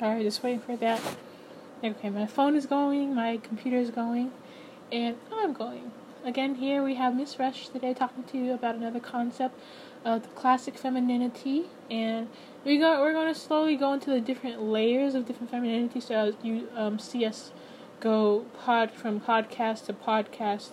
Sorry, just waiting for that. Okay, my phone is going, my computer is going, and I'm going. Again, here we have Miss Rush today talking to you about another concept of the classic femininity, and we go we're going to slowly go into the different layers of different femininity. So you um, see us go pod from podcast to podcast,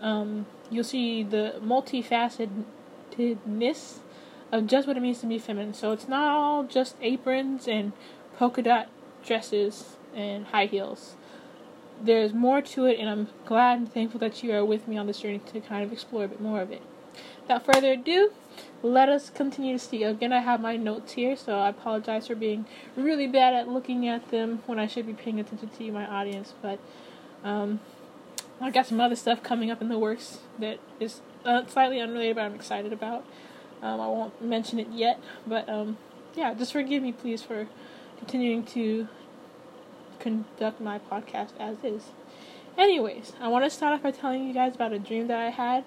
um, you'll see the multifacetedness of just what it means to be feminine. So it's not all just aprons and polka dot dresses and high heels. There's more to it, and I'm glad and thankful that you are with me on this journey to kind of explore a bit more of it. Without further ado, let us continue to see. Again, I have my notes here, so I apologize for being really bad at looking at them when I should be paying attention to you, my audience. But um, I got some other stuff coming up in the works that is uh, slightly unrelated, but I'm excited about. Um, I won't mention it yet, but um, yeah, just forgive me, please, for continuing to conduct my podcast as is. Anyways, I want to start off by telling you guys about a dream that I had,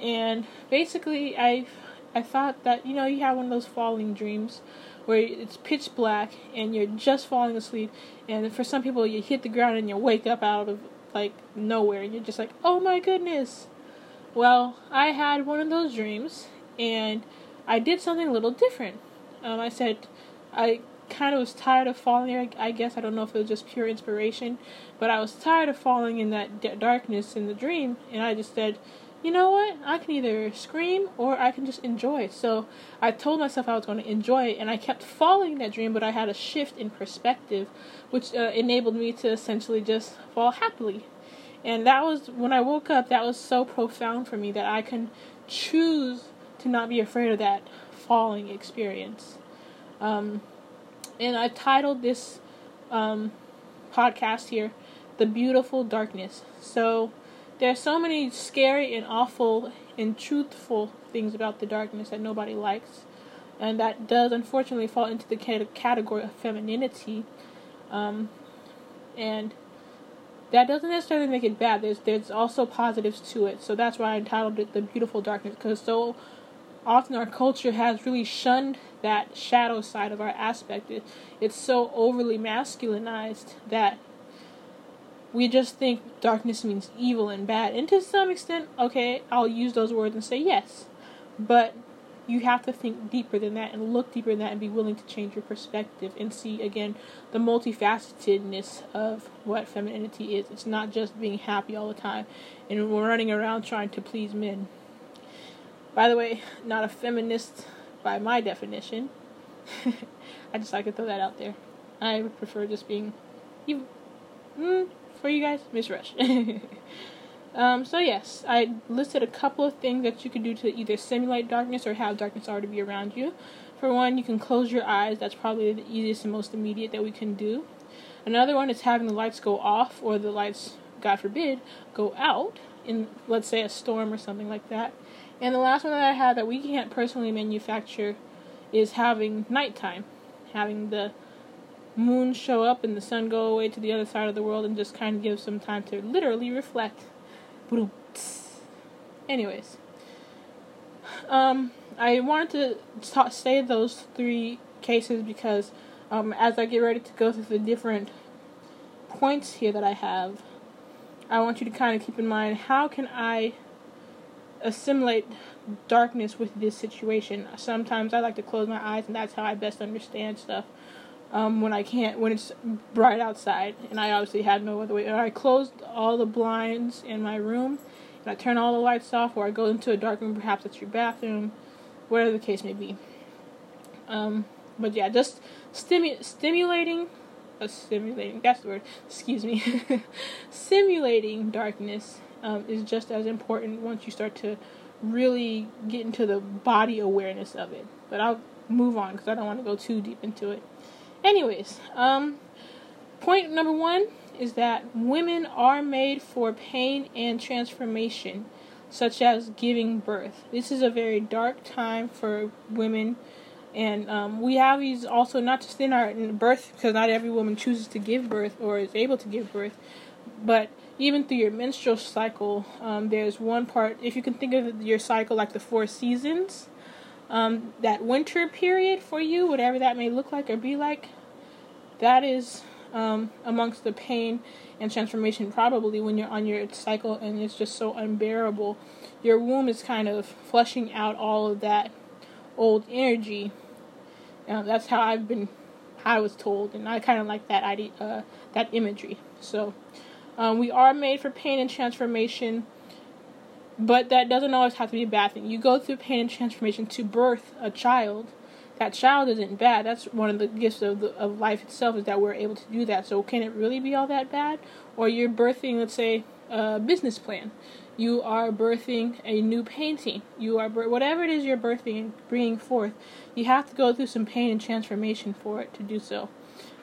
and basically, I I thought that you know you have one of those falling dreams where it's pitch black and you're just falling asleep, and for some people you hit the ground and you wake up out of like nowhere, and you're just like, oh my goodness. Well, I had one of those dreams, and I did something a little different. Um, I said I kind of was tired of falling. I guess I don't know if it was just pure inspiration, but I was tired of falling in that d- darkness in the dream, and I just said, you know what? I can either scream or I can just enjoy. So I told myself I was going to enjoy it, and I kept following that dream, but I had a shift in perspective, which uh, enabled me to essentially just fall happily. And that was when I woke up. That was so profound for me that I can choose to not be afraid of that falling experience. Um, and I titled this um, podcast here, The Beautiful Darkness. So there are so many scary and awful and truthful things about the darkness that nobody likes. And that does unfortunately fall into the category of femininity. Um, and that doesn't necessarily make it bad. There's there's also positives to it. So that's why I entitled it The Beautiful Darkness because so often our culture has really shunned that shadow side of our aspect. It, it's so overly masculinized that we just think darkness means evil and bad. And to some extent, okay, I'll use those words and say yes. But you have to think deeper than that and look deeper than that and be willing to change your perspective and see again the multifacetedness of what femininity is. It's not just being happy all the time and we're running around trying to please men. By the way, not a feminist by my definition. I just like to throw that out there. I prefer just being, you, mm, for you guys, Miss Rush. um, so yes, I listed a couple of things that you can do to either simulate darkness or have darkness already be around you. For one, you can close your eyes. That's probably the easiest and most immediate that we can do. Another one is having the lights go off or the lights, God forbid, go out in, let's say, a storm or something like that. And the last one that I had that we can't personally manufacture is having nighttime, having the moon show up and the sun go away to the other side of the world and just kind of give some time to literally reflect. Anyways, um, I wanted to ta- say those three cases because um, as I get ready to go through the different points here that I have, I want you to kind of keep in mind how can I assimilate darkness with this situation. Sometimes I like to close my eyes, and that's how I best understand stuff. Um, when I can't, when it's bright outside, and I obviously had no other way. Or I closed all the blinds in my room, and I turn all the lights off, or I go into a dark room, perhaps it's your bathroom, whatever the case may be. Um, but yeah, just stimu- stimulating, uh, stimulating, that's the word, excuse me, simulating darkness um, is just as important once you start to really get into the body awareness of it. But I'll move on because I don't want to go too deep into it. Anyways, um, point number one is that women are made for pain and transformation, such as giving birth. This is a very dark time for women. And um, we have these also not just in our in birth, because not every woman chooses to give birth or is able to give birth, but even through your menstrual cycle, um, there's one part, if you can think of your cycle like the four seasons, um, that winter period for you, whatever that may look like or be like, that is um, amongst the pain and transformation probably when you're on your cycle and it's just so unbearable. Your womb is kind of flushing out all of that old energy. Um, that's how I've been, I was told, and I kind of like that idea, uh, that imagery. So, um, we are made for pain and transformation, but that doesn't always have to be a bad thing. You go through pain and transformation to birth a child. That child isn't bad. That's one of the gifts of the, of life itself is that we're able to do that. So can it really be all that bad? Or you're birthing, let's say, a business plan. You are birthing a new painting. You are whatever it is you're birthing bringing forth. You have to go through some pain and transformation for it to do so.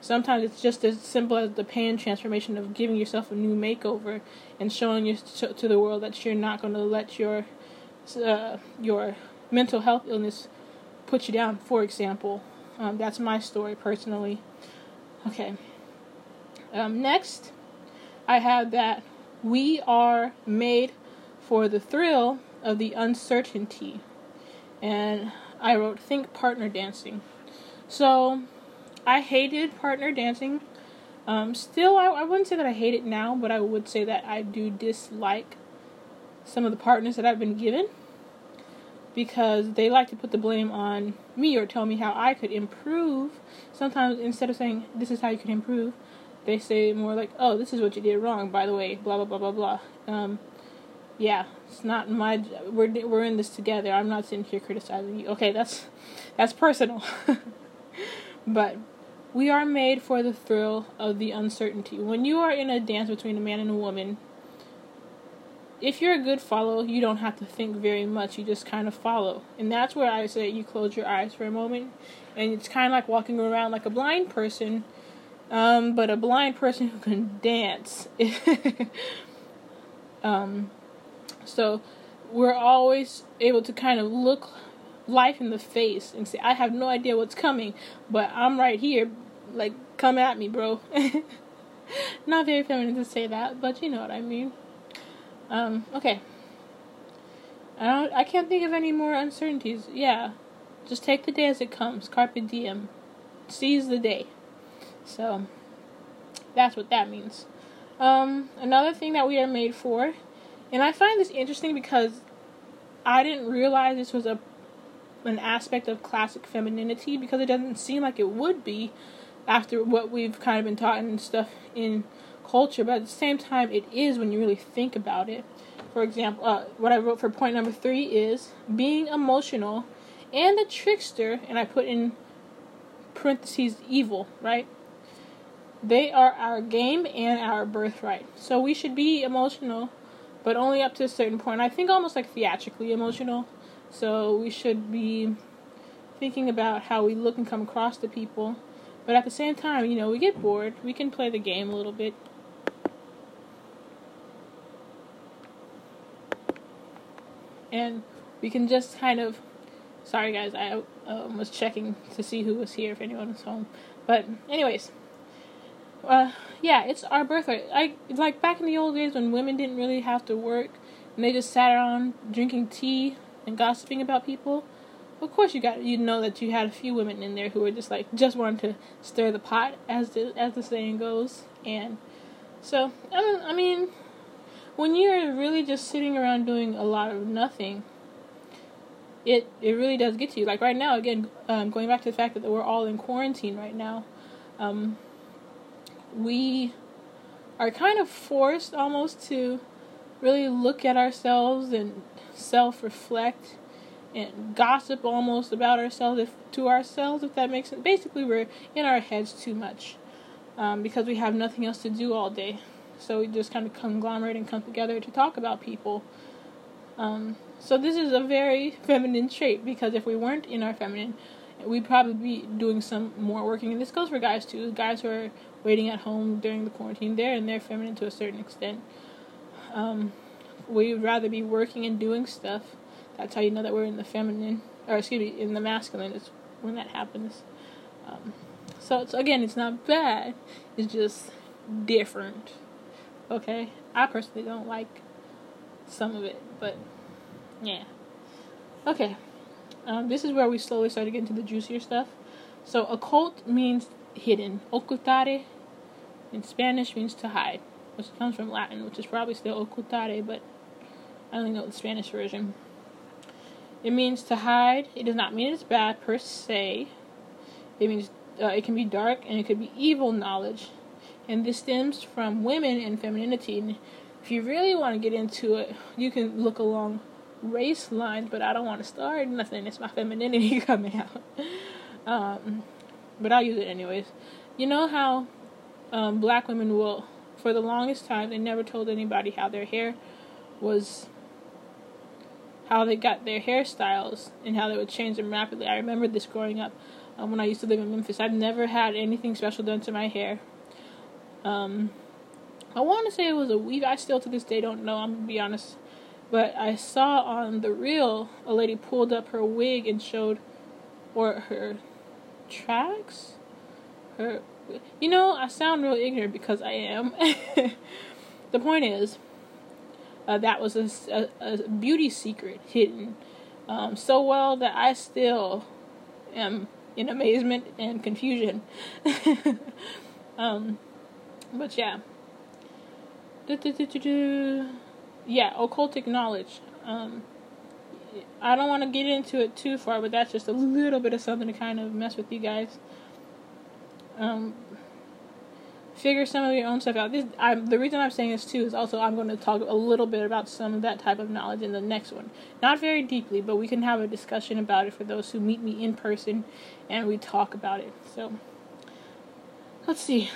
Sometimes it's just as simple as the pain transformation of giving yourself a new makeover and showing your, to the world that you're not going to let your uh, your mental health illness put you down. For example, um, that's my story personally. Okay. Um, next, I have that we are made for the thrill of the uncertainty, and I wrote think partner dancing. So I hated partner dancing. Um, still, I, I wouldn't say that I hate it now, but I would say that I do dislike some of the partners that I've been given because they like to put the blame on me or tell me how I could improve. Sometimes instead of saying this is how you can improve, they say more like, "Oh, this is what you did wrong." By the way, blah blah blah blah blah. Um, yeah, it's not my. We're we're in this together. I'm not sitting here criticizing you. Okay, that's that's personal. but we are made for the thrill of the uncertainty. When you are in a dance between a man and a woman, if you're a good follower, you don't have to think very much. You just kind of follow. And that's where I say you close your eyes for a moment. And it's kind of like walking around like a blind person, um, but a blind person who can dance. um, so we're always able to kind of look life in the face and say, I have no idea what's coming, but I'm right here like, come at me, bro. Not very feminine to say that, but you know what I mean. Um, okay. I don't I can't think of any more uncertainties. Yeah. Just take the day as it comes. Carpe diem. Seize the day. So that's what that means. Um, another thing that we are made for, and I find this interesting because I didn't realize this was a an aspect of classic femininity because it doesn't seem like it would be after what we've kind of been taught and stuff in culture, but at the same time, it is when you really think about it. For example, uh, what I wrote for point number three is being emotional and a trickster, and I put in parentheses evil, right? They are our game and our birthright. So we should be emotional, but only up to a certain point. I think almost like theatrically emotional. So we should be thinking about how we look and come across to people but at the same time, you know, we get bored. We can play the game a little bit. And we can just kind of. Sorry, guys, I um, was checking to see who was here, if anyone was home. But, anyways. Uh, yeah, it's our birthright. I like back in the old days when women didn't really have to work and they just sat around drinking tea and gossiping about people of course you got you know that you had a few women in there who were just like just wanting to stir the pot as the as the saying goes and so I, I mean when you're really just sitting around doing a lot of nothing it it really does get to you like right now again um, going back to the fact that we're all in quarantine right now um, we are kind of forced almost to really look at ourselves and self reflect and gossip almost about ourselves if, to ourselves, if that makes sense. Basically, we're in our heads too much um, because we have nothing else to do all day. So we just kind of conglomerate and come together to talk about people. Um, so this is a very feminine trait because if we weren't in our feminine, we'd probably be doing some more working. And this goes for guys too. Guys who are waiting at home during the quarantine, there and they're feminine to a certain extent. Um, we'd rather be working and doing stuff that's how you know that we're in the feminine, or excuse me, in the masculine is when that happens. Um, so it's again, it's not bad. It's just different. Okay, I personally don't like some of it, but yeah. Okay, um, this is where we slowly start to get into the juicier stuff. So occult means hidden. Ocultare in Spanish means to hide, which comes from Latin, which is probably still ocultare, but I only know the Spanish version. It means to hide. It does not mean it's bad per se. It means uh, it can be dark and it could be evil knowledge. And this stems from women and femininity. And if you really want to get into it, you can look along race lines, but I don't want to start nothing. It's my femininity coming out. Um, but I'll use it anyways. You know how um, black women will, for the longest time, they never told anybody how their hair was, how they got their hairstyles and how they would change them rapidly. I remember this growing up um, when I used to live in Memphis. I've never had anything special done to my hair. Um, I want to say it was a weave. I still to this day don't know. I'm gonna be honest, but I saw on the reel a lady pulled up her wig and showed, or her tracks, her. You know, I sound real ignorant because I am. the point is, uh, that was a, a, a, beauty secret hidden um, so well that I still am in amazement and confusion. um, but yeah. Yeah, occultic knowledge. Um, I don't want to get into it too far, but that's just a little bit of something to kind of mess with you guys. Um, figure some of your own stuff out. This, I'm, the reason I'm saying this too is also I'm going to talk a little bit about some of that type of knowledge in the next one. Not very deeply, but we can have a discussion about it for those who meet me in person and we talk about it. So, let's see.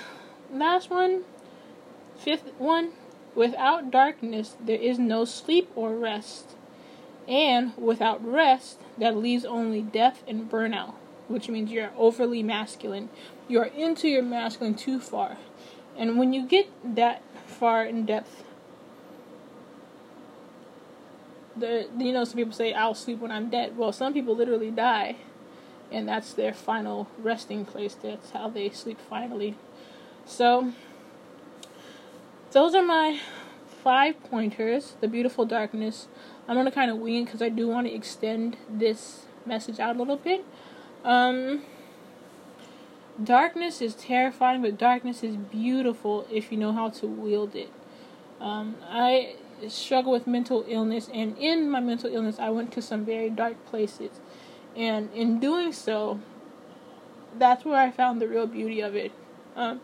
Last one, fifth one. Without darkness, there is no sleep or rest. And without rest, that leaves only death and burnout, which means you're overly masculine. You're into your masculine too far. And when you get that far in depth, the you know some people say I'll sleep when I'm dead. Well, some people literally die, and that's their final resting place. That's how they sleep finally. So those are my five pointers. The beautiful darkness. I'm gonna kind of wing it because I do want to extend this message out a little bit. Um, darkness is terrifying, but darkness is beautiful if you know how to wield it. Um, I struggle with mental illness, and in my mental illness, I went to some very dark places. And in doing so, that's where I found the real beauty of it. Um,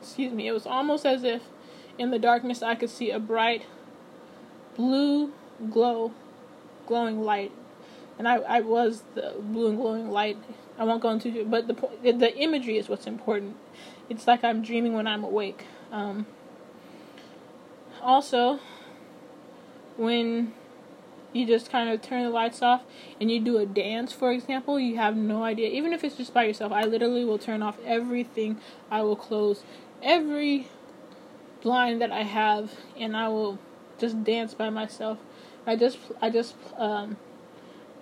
excuse me, it was almost as if in the darkness I could see a bright blue glow, glowing light. And I, I was the blue and glowing light I won't go into it, but the the imagery is what's important. It's like I'm dreaming when I'm awake. Um, also, when you just kind of turn the lights off and you do a dance, for example, you have no idea. Even if it's just by yourself, I literally will turn off everything. I will close every blind that I have, and I will just dance by myself. I just I just um,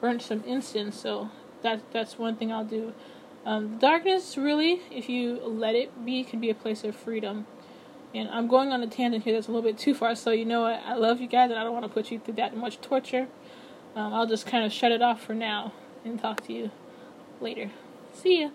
burnt some incense, so that that's one thing I'll do. Um, darkness, really, if you let it be, can be a place of freedom. And I'm going on a tangent here that's a little bit too far, so you know what? I love you guys, and I don't want to put you through that much torture. Um, I'll just kind of shut it off for now and talk to you later. See ya.